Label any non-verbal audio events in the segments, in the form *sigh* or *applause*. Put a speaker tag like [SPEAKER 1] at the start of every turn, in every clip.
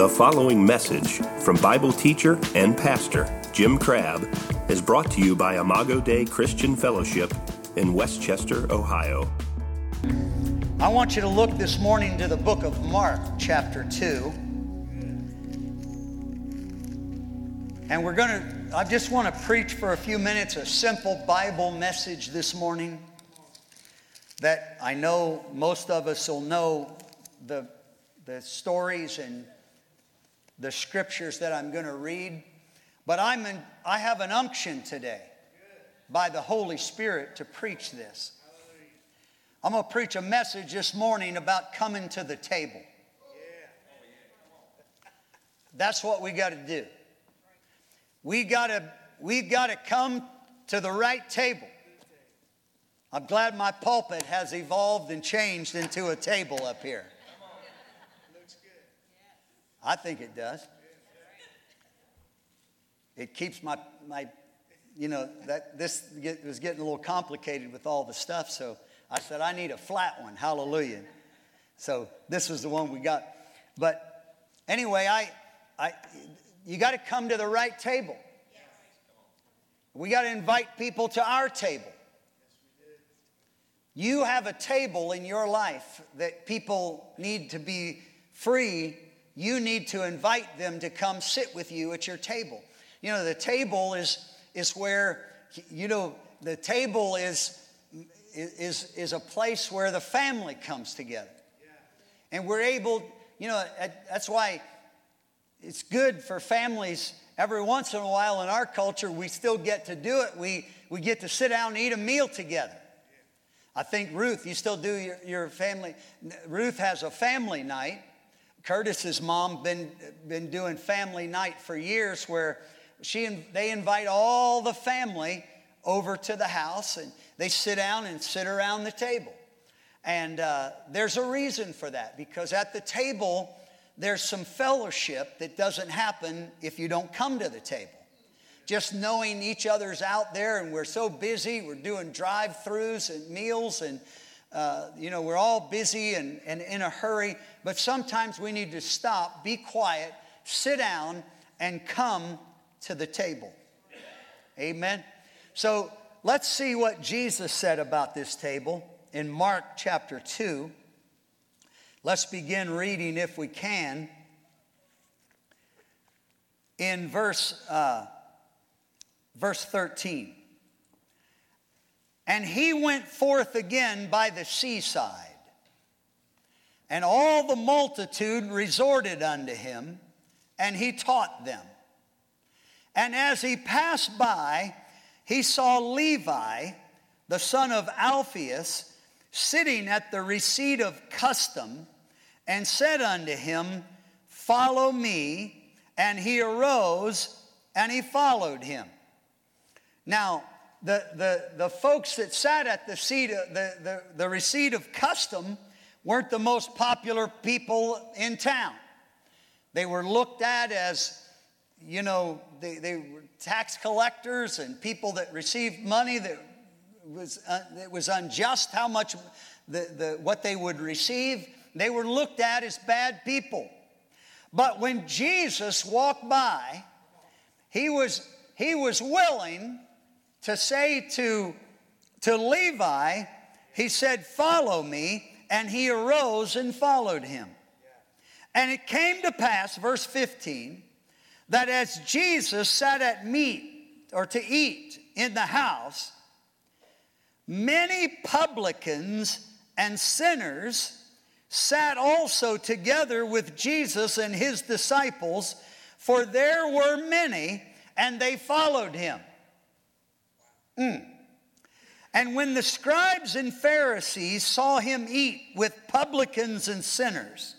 [SPEAKER 1] The following message from Bible teacher and pastor Jim Crabb is brought to you by Imago Dei Christian Fellowship in West Chester, Ohio.
[SPEAKER 2] I want you to look this morning to the book of Mark, chapter 2. And we're going to, I just want to preach for a few minutes a simple Bible message this morning that I know most of us will know the, the stories and the scriptures that I'm going to read. But I'm in, I have an unction today by the Holy Spirit to preach this. I'm going to preach a message this morning about coming to the table. That's what we got to do. We got to we got to come to the right table. I'm glad my pulpit has evolved and changed into a table up here. I think it does. It keeps my my you know that this get, was getting a little complicated with all the stuff so I said, I need a flat one. Hallelujah. So this was the one we got. But anyway, I, I, you got to come to the right table. We got to invite people to our table. You have a table in your life that people need to be free. You need to invite them to come sit with you at your table. You know, the table is, is where, you know, the table is is, is a place where the family comes together. And we're able, you know, that's why it's good for families every once in a while in our culture, we still get to do it. We, we get to sit down and eat a meal together. I think Ruth, you still do your, your family. Ruth has a family night. Curtis's mom been been doing family night for years, where she and they invite all the family over to the house, and they sit down and sit around the table. And uh, there's a reason for that because at the table, there's some fellowship that doesn't happen if you don't come to the table. Just knowing each other's out there and we're so busy, we're doing drive throughs and meals and uh, you know, we're all busy and, and in a hurry, but sometimes we need to stop, be quiet, sit down, and come to the table. Amen. So let's see what Jesus said about this table in Mark chapter 2. Let's begin reading, if we can, in verse, uh, verse 13. And he went forth again by the seaside, and all the multitude resorted unto him, and he taught them. And as he passed by, he saw Levi, the son of Alphaeus, sitting at the receipt of custom, and said unto him, Follow me. And he arose and he followed him. Now, the, the, the folks that sat at the, seat of, the, the, the receipt of custom weren't the most popular people in town. They were looked at as, you know, they, they were tax collectors and people that received money that was, uh, it was unjust how much the, the, what they would receive. They were looked at as bad people. But when Jesus walked by, he was, he was willing to say to, to Levi, he said, Follow me. And he arose and followed him. And it came to pass, verse 15, that as Jesus sat at meat or to eat in the house, many publicans and sinners sat also together with Jesus and his disciples, for there were many, and they followed him. Mm. And when the scribes and Pharisees saw him eat with publicans and sinners,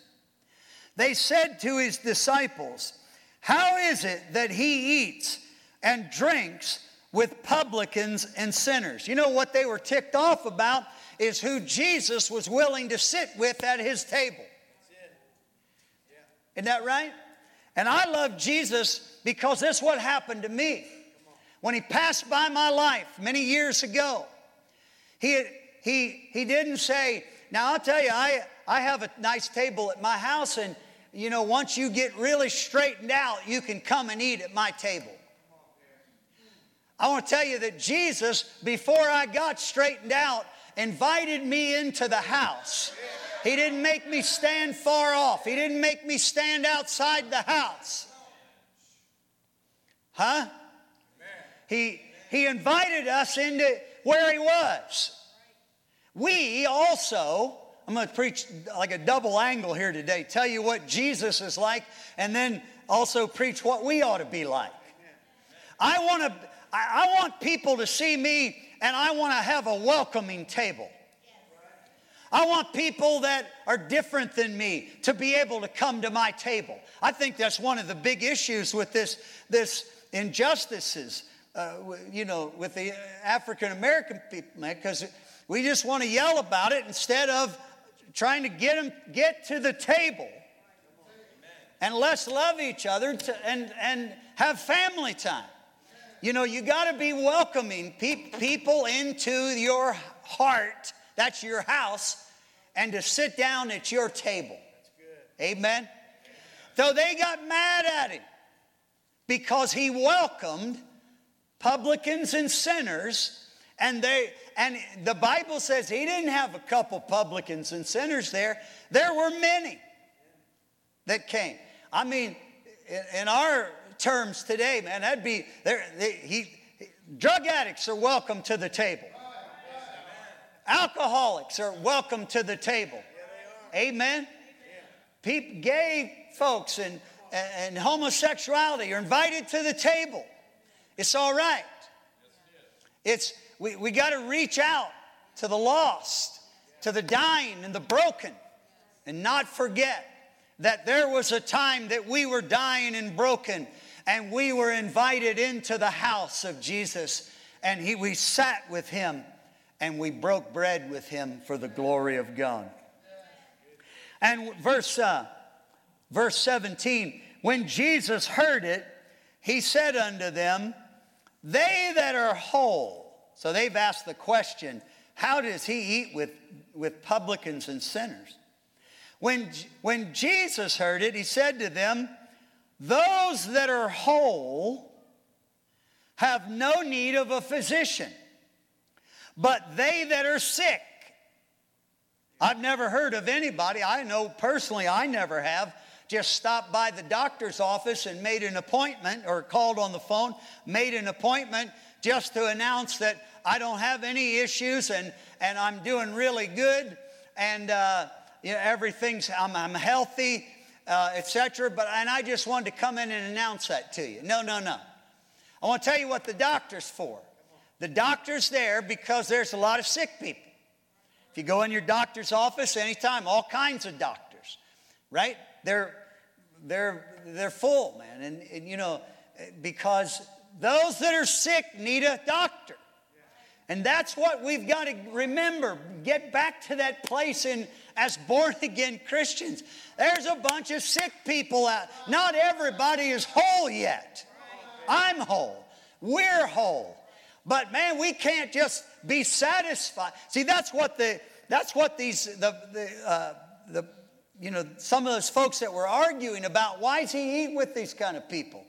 [SPEAKER 2] they said to his disciples, how is it that he eats and drinks with publicans and sinners? You know what they were ticked off about is who Jesus was willing to sit with at his table. Isn't that right? And I love Jesus because that's what happened to me. When he passed by my life many years ago, he, he, he didn't say, Now I'll tell you, I, I have a nice table at my house, and you know, once you get really straightened out, you can come and eat at my table. I want to tell you that Jesus, before I got straightened out, invited me into the house. He didn't make me stand far off. He didn't make me stand outside the house. Huh? He, he invited us into where He was. We also, I'm going to preach like a double angle here today, tell you what Jesus is like, and then also preach what we ought to be like. I want to. I want people to see me and I want to have a welcoming table. I want people that are different than me to be able to come to my table. I think that's one of the big issues with this, this injustices, uh, you know, with the African American people, man, because we just want to yell about it instead of trying to get them get to the table and let's love each other to, and, and have family time. You know, you got to be welcoming pe- people into your heart, that's your house, and to sit down at your table. Amen. So they got mad at him because he welcomed publicans and sinners and they and the bible says he didn't have a couple publicans and sinners there there were many that came i mean in our terms today, man, that'd be there. He, drug addicts are welcome to the table. Alcoholics are welcome to the table. Amen. People, gay folks and, and homosexuality are invited to the table. It's all right. It's we, we got to reach out to the lost, to the dying and the broken, and not forget that there was a time that we were dying and broken and we were invited into the house of Jesus, and he, we sat with him and we broke bread with him for the glory of God. And verse, uh, verse 17, when Jesus heard it, he said unto them, They that are whole. So they've asked the question, How does he eat with, with publicans and sinners? When, when Jesus heard it, he said to them, those that are whole have no need of a physician, but they that are sick. I've never heard of anybody, I know personally, I never have, just stopped by the doctor's office and made an appointment or called on the phone, made an appointment just to announce that I don't have any issues and, and I'm doing really good and uh, you know, everything's, I'm, I'm healthy uh, etc. But and I just wanted to come in and announce that to you. No, no, no. I want to tell you what the doctor's for. The doctor's there because there's a lot of sick people. If you go in your doctor's office anytime, all kinds of doctors, right? They're they're they're full, man, and, and you know because those that are sick need a doctor. And that's what we've got to remember. Get back to that place in as born again Christians. There's a bunch of sick people out. Not everybody is whole yet. I'm whole. We're whole. But man, we can't just be satisfied. See, that's what the that's what these the the uh, the you know some of those folks that were arguing about why is he eat with these kind of people?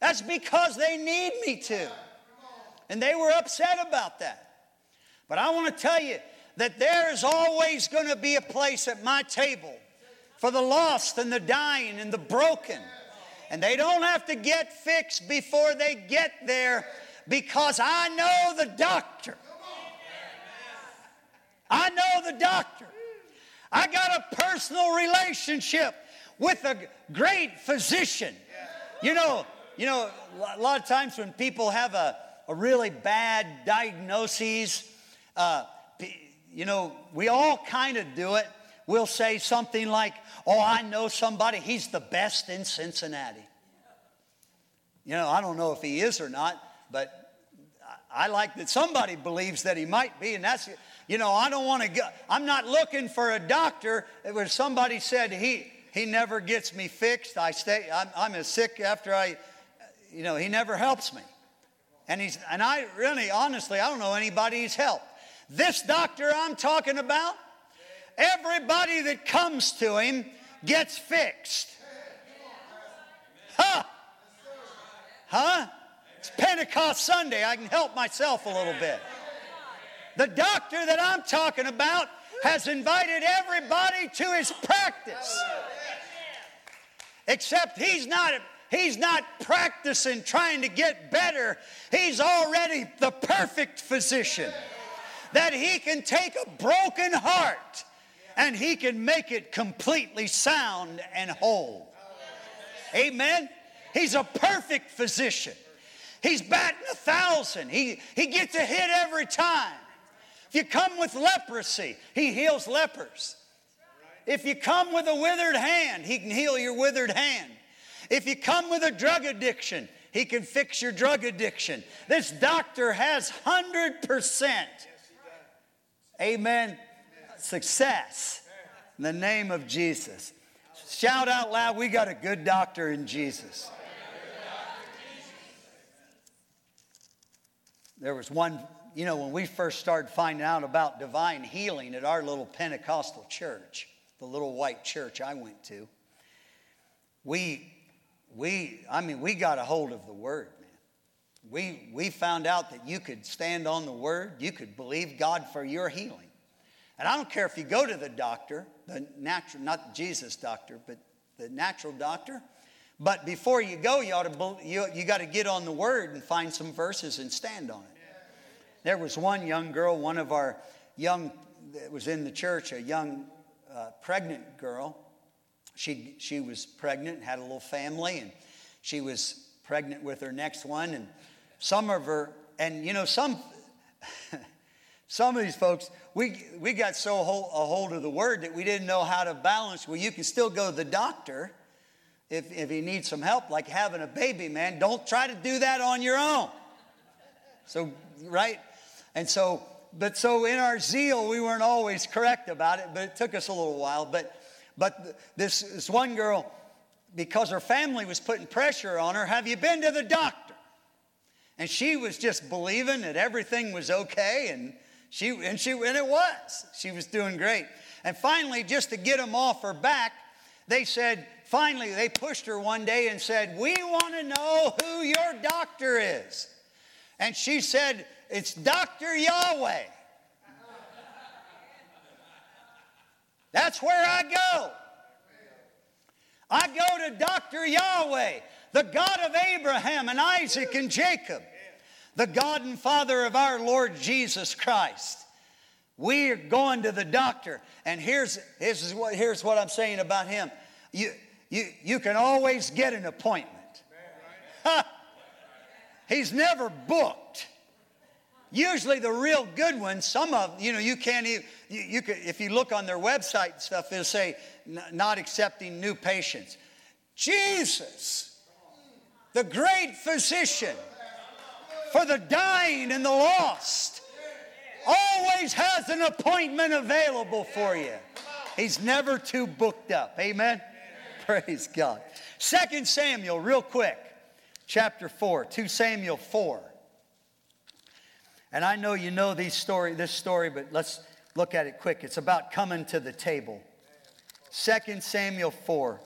[SPEAKER 2] That's because they need me to. And they were upset about that. But I want to tell you, that there is always going to be a place at my table for the lost and the dying and the broken. And they don't have to get fixed before they get there because I know the doctor. I know the doctor. I got a personal relationship with a great physician. You know, you know, a lot of times when people have a, a really bad diagnosis, uh, you know, we all kind of do it. We'll say something like, Oh, I know somebody, he's the best in Cincinnati. You know, I don't know if he is or not, but I like that somebody believes that he might be, and that's, you know, I don't want to go, I'm not looking for a doctor where somebody said he, he never gets me fixed. I stay, I'm, I'm as sick after I, you know, he never helps me. And he's, and I really, honestly, I don't know anybody he's helped. This doctor I'm talking about, everybody that comes to him gets fixed. Huh? Huh? It's Pentecost Sunday. I can help myself a little bit. The doctor that I'm talking about has invited everybody to his practice. Except he's not he's not practicing trying to get better. He's already the perfect physician. That he can take a broken heart and he can make it completely sound and whole. Amen. He's a perfect physician. He's batting a thousand. He, he gets a hit every time. If you come with leprosy, he heals lepers. If you come with a withered hand, he can heal your withered hand. If you come with a drug addiction, he can fix your drug addiction. This doctor has 100%. Amen. Success in the name of Jesus. Shout out loud, we got a good doctor in Jesus. There was one, you know, when we first started finding out about divine healing at our little Pentecostal church, the little white church I went to, we, we, I mean, we got a hold of the word, man. We, we found out that you could stand on the word, you could believe God for your healing. And I don't care if you go to the doctor, the natural, not Jesus doctor, but the natural doctor, but before you go, you ought to you, you got to get on the Word and find some verses and stand on it. There was one young girl, one of our young that was in the church, a young uh, pregnant girl. She she was pregnant, had a little family, and she was pregnant with her next one. And some of her, and you know, some *laughs* some of these folks, we we got so hold, a hold of the Word that we didn't know how to balance. Well, you can still go to the doctor if, if you need some help, like having a baby, man, don't try to do that on your own. So, right? And so, but so in our zeal, we weren't always correct about it, but it took us a little while. But, but this, this one girl, because her family was putting pressure on her, have you been to the doctor? And she was just believing that everything was okay, and she and she and it was. She was doing great. And finally, just to get them off her back, they said, finally, they pushed her one day and said, We want to know who your doctor is. And she said, It's Dr. Yahweh. That's where I go. I go to Dr. Yahweh, the God of Abraham and Isaac and Jacob, the God and Father of our Lord Jesus Christ. We are going to the doctor. And here's, here's, what, here's what I'm saying about him. You, you, you can always get an appointment. He's never booked. Usually the real good ones, some of, you know, you can't even, you, you could, if you look on their website and stuff, they'll say not accepting new patients. Jesus, the great physician for the dying and the lost, always has an appointment available for you. He's never too booked up. Amen. Praise God. Second Samuel, real quick, chapter 4, 2 Samuel 4. And I know you know these story, this story, but let's look at it quick. It's about coming to the table. 2 Samuel 4.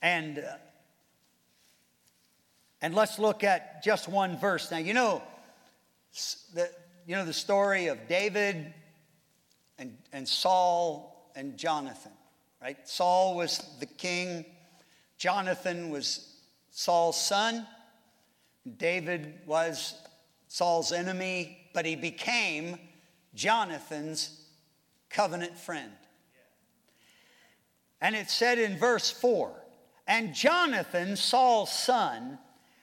[SPEAKER 2] And, uh, and let's look at just one verse. Now, you know, the, you know the story of David and, and Saul and Jonathan right? Saul was the king, Jonathan was Saul's son, David was Saul's enemy, but he became Jonathan's covenant friend. And it said in verse 4 And Jonathan, Saul's son,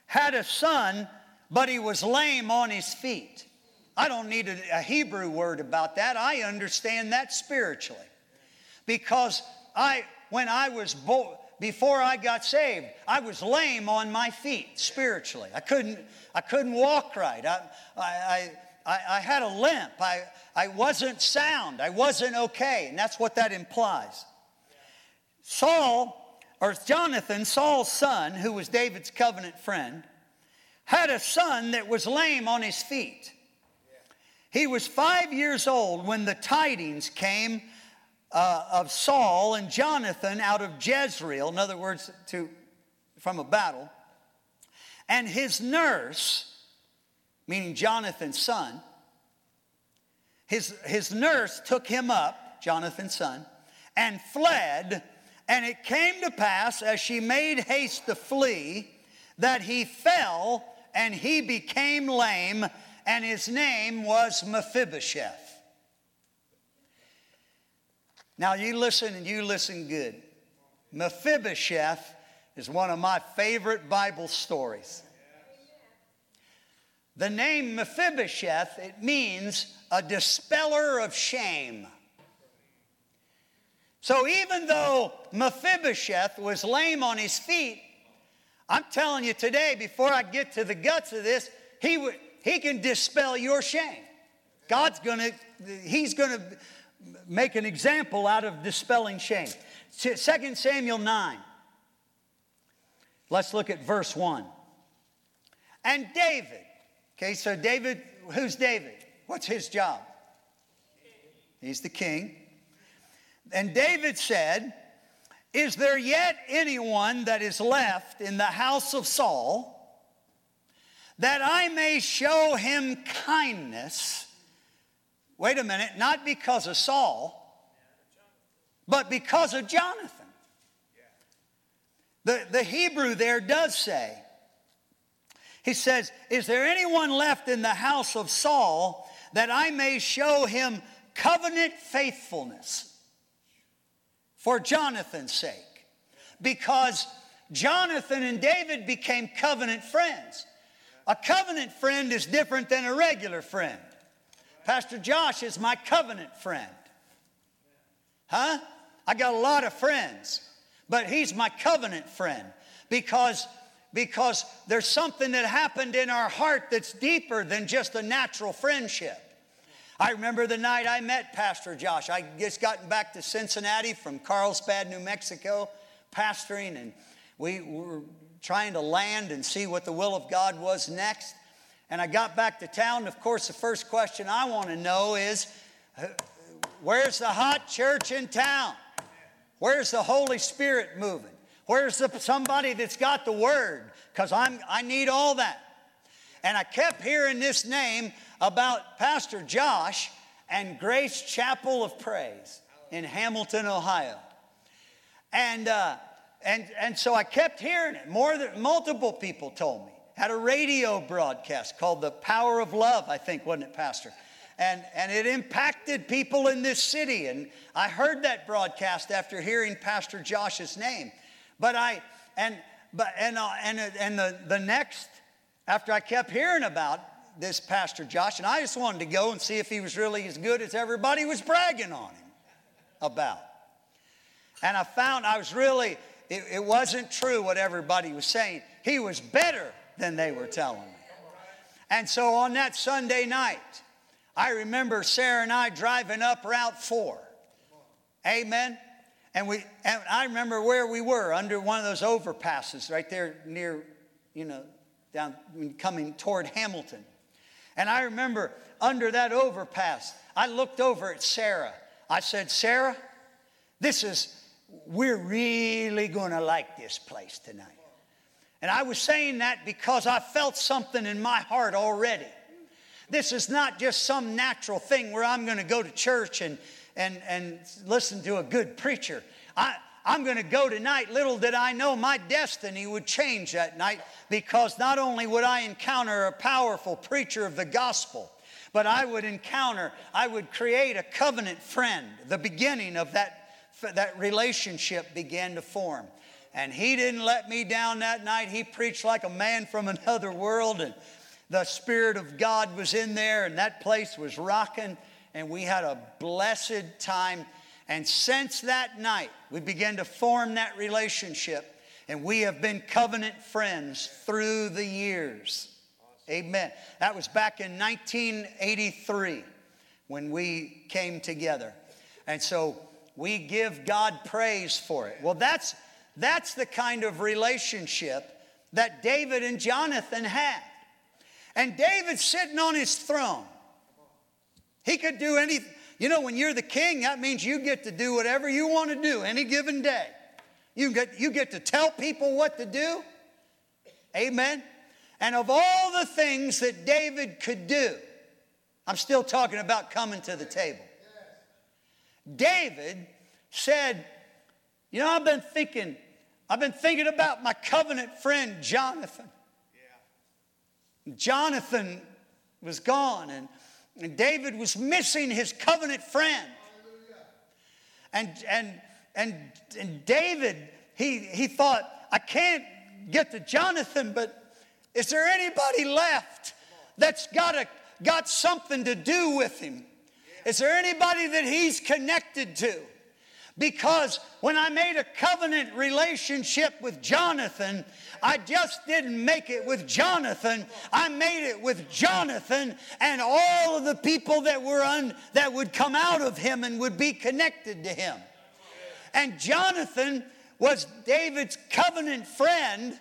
[SPEAKER 2] had a son, but he was lame on his feet. I don't need a, a Hebrew word about that. I understand that spiritually. Because I, when I was before I got saved, I was lame on my feet spiritually. I couldn't, I couldn't walk right. I, I, I, I had a limp. I, I wasn't sound. I wasn't okay. And that's what that implies. Saul, or Jonathan, Saul's son, who was David's covenant friend, had a son that was lame on his feet. He was five years old when the tidings came uh, of Saul and Jonathan out of Jezreel, in other words, to, from a battle. And his nurse, meaning Jonathan's son, his, his nurse took him up, Jonathan's son, and fled. And it came to pass, as she made haste to flee, that he fell and he became lame, and his name was Mephibosheth. Now, you listen and you listen good. Mephibosheth is one of my favorite Bible stories. The name Mephibosheth, it means a dispeller of shame. So even though Mephibosheth was lame on his feet, I'm telling you today, before I get to the guts of this, he, w- he can dispel your shame. God's gonna, he's gonna make an example out of dispelling shame. 2 Samuel 9. Let's look at verse 1. And David, okay, so David, who's David? What's his job? He's the king. And David said, Is there yet anyone that is left in the house of Saul that I may show him kindness? Wait a minute, not because of Saul, but because of Jonathan. The, the Hebrew there does say, he says, Is there anyone left in the house of Saul that I may show him covenant faithfulness? for Jonathan's sake. Because Jonathan and David became covenant friends. A covenant friend is different than a regular friend. Pastor Josh is my covenant friend. Huh? I got a lot of friends, but he's my covenant friend because because there's something that happened in our heart that's deeper than just a natural friendship. I remember the night I met Pastor Josh. I just gotten back to Cincinnati from Carlsbad, New Mexico, pastoring, and we were trying to land and see what the will of God was next. And I got back to town. Of course, the first question I want to know is where's the hot church in town? Where's the Holy Spirit moving? Where's the, somebody that's got the word? Because I need all that. And I kept hearing this name about Pastor Josh and Grace Chapel of Praise in Hamilton, Ohio. And, uh, and, and so I kept hearing it. More than multiple people told me. Had a radio broadcast called The Power of Love, I think, wasn't it, Pastor? And, and it impacted people in this city. And I heard that broadcast after hearing Pastor Josh's name. But I, and, but, and, uh, and, and the, the next, after I kept hearing about this Pastor Josh, and I just wanted to go and see if he was really as good as everybody was bragging on him about. And I found I was really, it, it wasn't true what everybody was saying. He was better than they were telling me. And so on that Sunday night, I remember Sarah and I driving up Route 4. Amen. And we and I remember where we were under one of those overpasses right there near, you know, down coming toward Hamilton. And I remember under that overpass, I looked over at Sarah. I said, Sarah, this is, we're really going to like this place tonight. And I was saying that because I felt something in my heart already. This is not just some natural thing where I'm going to go to church and, and, and listen to a good preacher. I, I'm going to go tonight. Little did I know my destiny would change that night because not only would I encounter a powerful preacher of the gospel, but I would encounter, I would create a covenant friend. The beginning of that, that relationship began to form. And he didn't let me down that night. He preached like a man from another world, and the Spirit of God was in there, and that place was rocking, and we had a blessed time and since that night, we began to form that relationship, and we have been covenant friends through the years. Amen. That was back in 1983 when we came together. And so we give God praise for it. Well, that's, that's the kind of relationship that David and Jonathan had. And David sitting on his throne. He could do anything You know, when you're the king, that means you get to do whatever you want to do any given day. You get, you get to tell people what to do. Amen. And of all the things that David could do, I'm still talking about coming to the table. David said, You know, I've been thinking, I've been thinking about my covenant friend Jonathan. Yeah. Jonathan was gone, and, and David was missing his covenant friend. And, and, and, and David, he, he thought, I can't get to Jonathan, but is there anybody left that's got, a, got something to do with him? Is there anybody that he's connected to? Because when I made a covenant relationship with Jonathan, I just didn't make it with Jonathan. I made it with Jonathan and all of the people that were un, that would come out of him and would be connected to him. And Jonathan was David's covenant friend,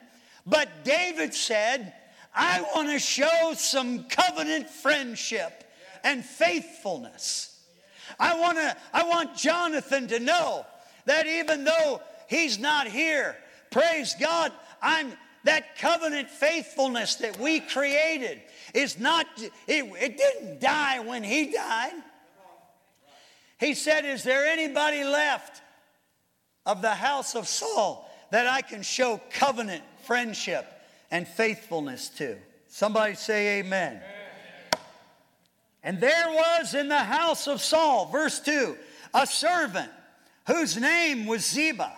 [SPEAKER 2] but David said, I want to show some covenant friendship and faithfulness. I, wanna, I want Jonathan to know that even though he's not here, praise God, I'm that covenant faithfulness that we created is not, it, it didn't die when he died. He said, Is there anybody left of the house of Saul that I can show covenant friendship and faithfulness to? Somebody say, Amen. amen. And there was in the house of Saul, verse 2, a servant whose name was Ziba.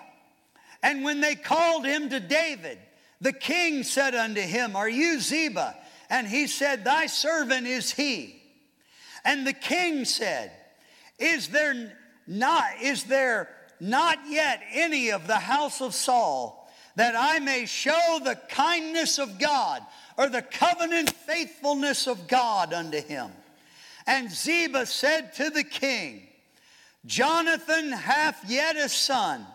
[SPEAKER 2] And when they called him to David, the king said unto him, Are you Ziba? And he said, Thy servant is he. And the king said, Is there not, is there not yet any of the house of Saul that I may show the kindness of God or the covenant faithfulness of God unto him? And Ziba said to the king, Jonathan hath yet a son,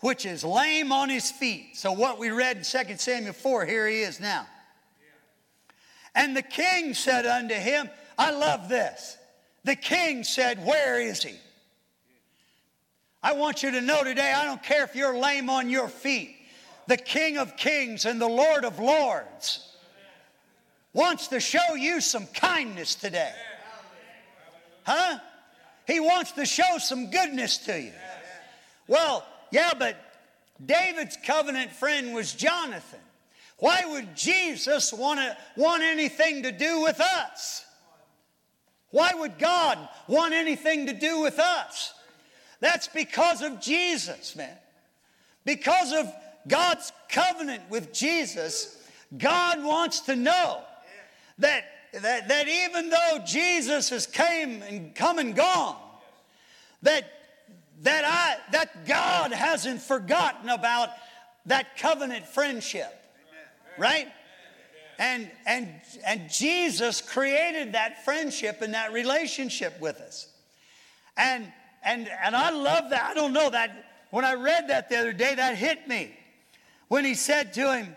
[SPEAKER 2] which is lame on his feet. So, what we read in 2 Samuel 4, here he is now. And the king said unto him, I love this. The king said, Where is he? I want you to know today, I don't care if you're lame on your feet, the King of Kings and the Lord of Lords wants to show you some kindness today. Huh? He wants to show some goodness to you. Well, yeah, but David's covenant friend was Jonathan. Why would Jesus want, to, want anything to do with us? Why would God want anything to do with us? That's because of Jesus, man. Because of God's covenant with Jesus, God wants to know that, that, that even though Jesus has came and come and gone, that, that, I, that God hasn't forgotten about that covenant friendship, right? And, and, and Jesus created that friendship and that relationship with us. And, and, and I love that. I don't know that. When I read that the other day, that hit me. When he said to him,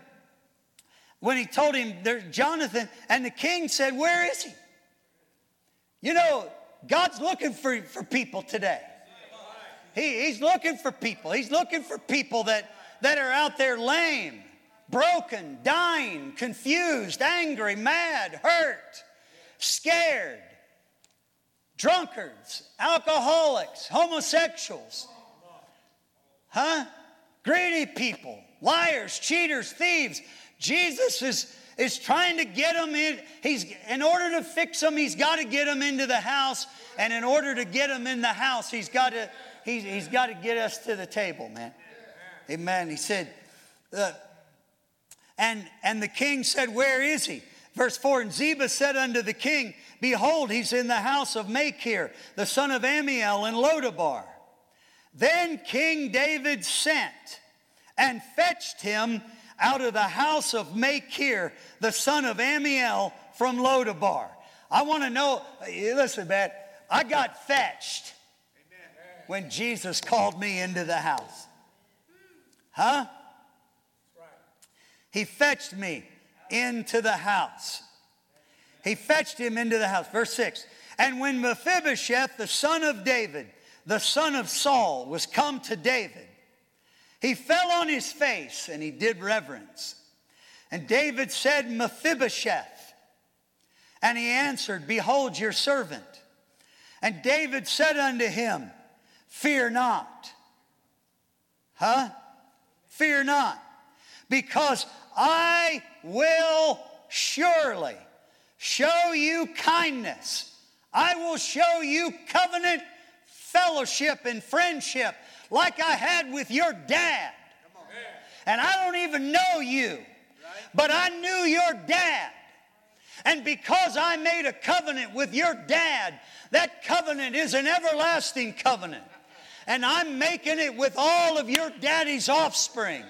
[SPEAKER 2] when he told him there's Jonathan, and the king said, Where is he? You know, God's looking for, for people today. He, he's looking for people. He's looking for people that, that are out there lame, broken, dying, confused, angry, mad, hurt, scared, drunkards, alcoholics, homosexuals, huh? Greedy people, liars, cheaters, thieves. Jesus is, is trying to get them in. He's, in order to fix them, he's got to get them into the house. And in order to get them in the house, he's got to, he's, he's got to get us to the table, man. Amen. He said, uh, and, and the king said, Where is he? Verse 4 And Ziba said unto the king, Behold, he's in the house of Machir, the son of Ammiel in Lodabar. Then King David sent and fetched him out of the house of Machir, the son of Ammiel from Lodabar. I want to know, eh, listen, man, I got fetched when Jesus called me into the house. Huh? He fetched me into the house. He fetched him into the house. Verse 6 And when Mephibosheth, the son of David, the son of Saul, was come to David, he fell on his face and he did reverence. And David said, Mephibosheth. And he answered, Behold your servant. And David said unto him, Fear not. Huh? Fear not, because I will surely show you kindness. I will show you covenant fellowship and friendship like I had with your dad. And I don't even know you, but I knew your dad. And because I made a covenant with your dad, that covenant is an everlasting covenant. And I'm making it with all of your daddy's offspring.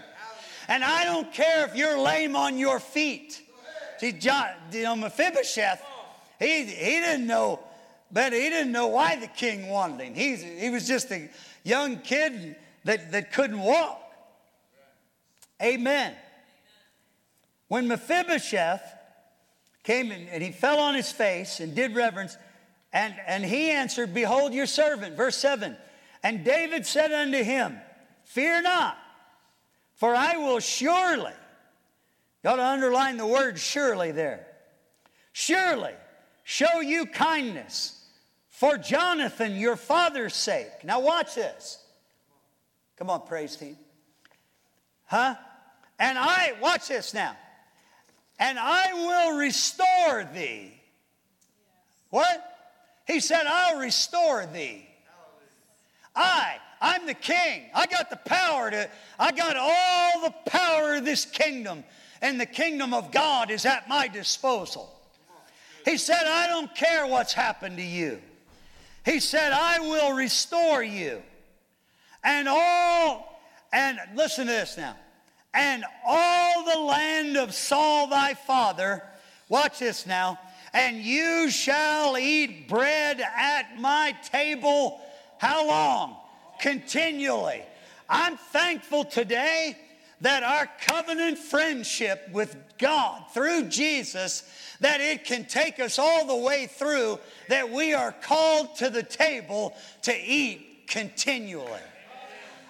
[SPEAKER 2] And I don't care if you're lame on your feet. See, John, you um, know, Mephibosheth, he, he didn't know, but he didn't know why the king wanted him. He's, he was just a young kid that, that couldn't walk. Amen. When Mephibosheth came and, he fell on his face and did reverence, and, and he answered, Behold your servant. Verse 7 And David said unto him, Fear not, for I will surely, you ought to underline the word surely there, surely show you kindness for Jonathan, your father's sake. Now, watch this. Come on, praise team. Huh? And I, watch this now. And I will restore thee. What? He said, I'll restore thee. I, I'm the king. I got the power to, I got all the power of this kingdom, and the kingdom of God is at my disposal. He said, I don't care what's happened to you. He said, I will restore you. And all, and listen to this now. And all the land of Saul thy father, watch this now, and you shall eat bread at my table. How long? Continually. I'm thankful today that our covenant friendship with God through Jesus that it can take us all the way through that we are called to the table to eat continually.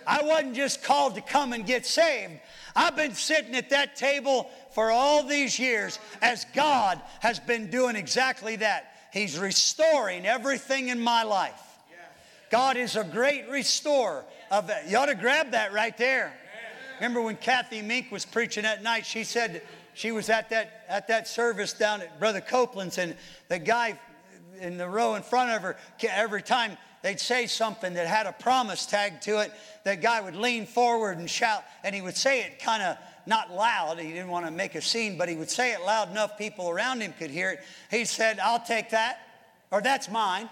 [SPEAKER 2] I wasn't just called to come and get saved. I've been sitting at that table for all these years as God has been doing exactly that. He's restoring everything in my life. God is a great restorer of that. You ought to grab that right there. Remember when Kathy Mink was preaching that night, she said she was at that, at that service down at Brother Copeland's, and the guy in the row in front of her, every time they'd say something that had a promise tag to it, that guy would lean forward and shout, and he would say it kind of not loud. He didn't want to make a scene, but he would say it loud enough people around him could hear it. He said, I'll take that, or that's mine.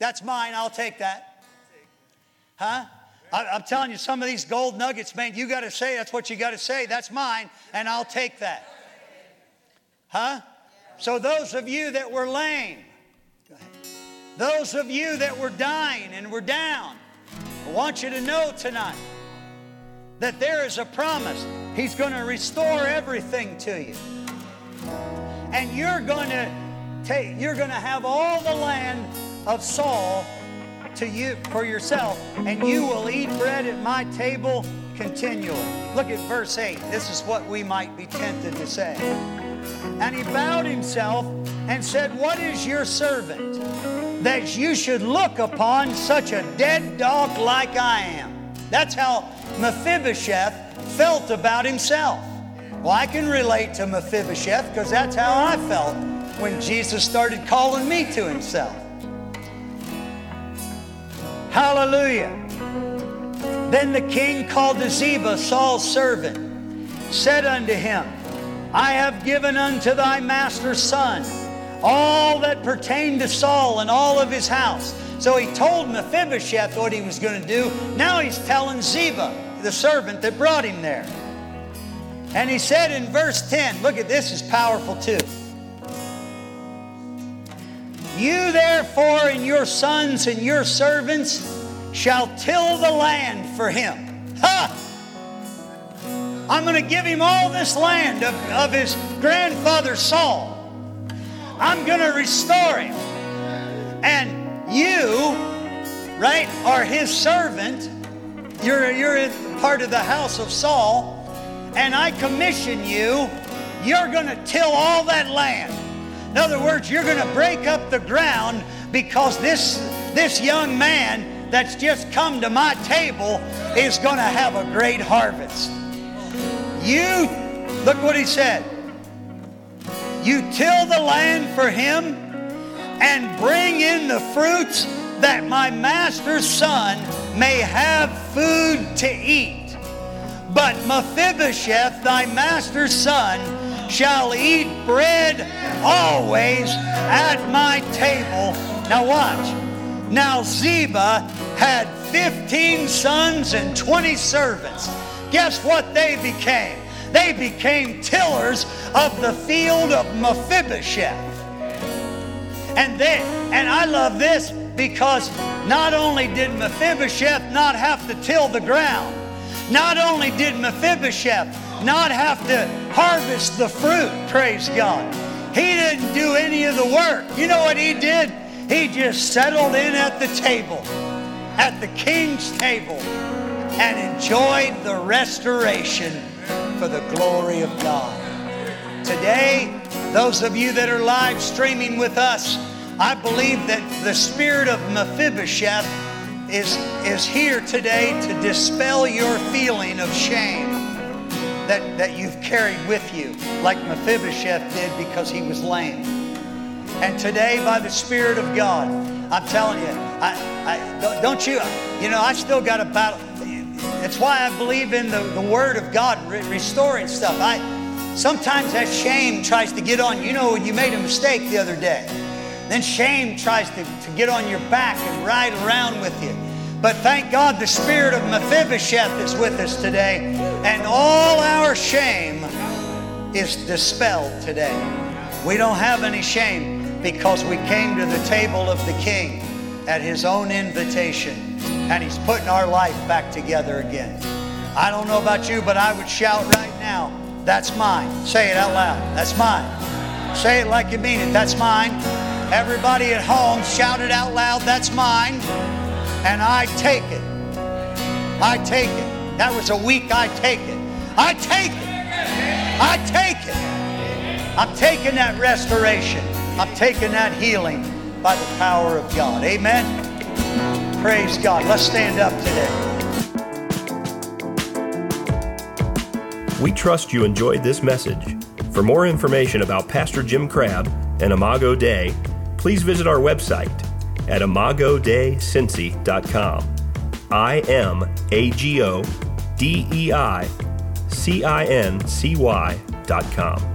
[SPEAKER 2] That's mine, I'll take that. Huh? I, am telling you, some of these gold nuggets, man, you got to say that's what you got to say. That's mine, and I'll take that. Huh? So, those of you that were lame, those of you that were dying and were down, I want you to know tonight that there is a promise. He's going to restore everything to you. And you're going to take, you're going to have all the land of Saul to you for yourself, and you will eat bread at my table continually. Look at verse 8. This is what we might be tempted to say. And he bowed himself and said, What is your servant that you should look upon such a dead dog like I am? That's how Mephibosheth felt about himself. Well, I can relate to Mephibosheth because that's how I felt when Jesus started calling me to himself. Hallelujah. Then the king called to Ziba, Saul's servant, said unto him, I have given unto thy master's son all that pertained to Saul and all of his house. So he told Mephibosheth what he was going to do. Now he's telling Ziba, the servant that brought him there. And he said in verse 10, look at this is powerful too. You therefore and your sons and your servants shall till the land for him. Ha! I'm going to give him all this land of, of his grandfather Saul. I'm going to restore him. And you, right, are his servant. You're, you're part of the house of Saul. And I commission you, you're going to till all that land. In other words, you're going to break up the ground because this, this young man that's just come to my table is going to have a great harvest. You, look what he said. You till the land for him and bring in the fruits that my master's son may have food to eat. But Mephibosheth, thy master's son, shall eat bread always at my table. Now watch. Now Ziba had 15 sons and 20 servants. Guess what they became? They became tillers of the field of Mephibosheth. And they, and I love this because not only did Mephibosheth not have to till the ground, not only did Mephibosheth not have to harvest the fruit, praise God. He didn't do any of the work. You know what he did? He just settled in at the table, at the king's table, and enjoyed the restoration for the glory of God. Today, those of you that are live streaming with us, I believe that the spirit of Mephibosheth is, is here today to dispel your feeling of shame that, that you've carried with you, like Mephibosheth did because he was lame. And today, by the Spirit of God, I'm telling you, I, I, don't you, you know, I still got a battle. That's why I believe in the, the Word of God re- restoring stuff. I Sometimes that shame tries to get on. You know, when you made a mistake the other day, then shame tries to, to get on your back and ride around with you. But thank God the spirit of Mephibosheth is with us today, and all our shame is dispelled today. We don't have any shame because we came to the table of the king at his own invitation and he's putting our life back together again. I don't know about you, but I would shout right now, that's mine. Say it out loud. That's mine. Say it like you mean it. That's mine. Everybody at home, shout it out loud. That's mine. And I take it. I take it. That was a week I take it. I take it. I take it. I'm taking that restoration. I'm taking that healing by the power of God. Amen. Praise God. Let's stand up today.
[SPEAKER 1] We trust you enjoyed this message. For more information about Pastor Jim Crabb and Imago Dei, please visit our website at imagodeicincy.com. I M A G O D E I C I N C Y dot com.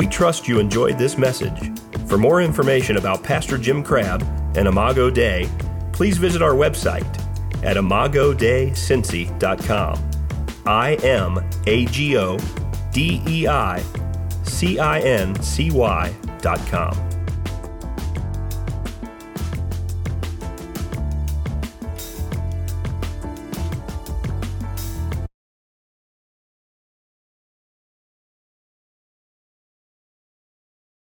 [SPEAKER 1] We trust you enjoyed this message. For more information about Pastor Jim Crabb and Imago Dei, please visit our website at imagodeicincy.com. I M A G O D E I C I N C Y dot com.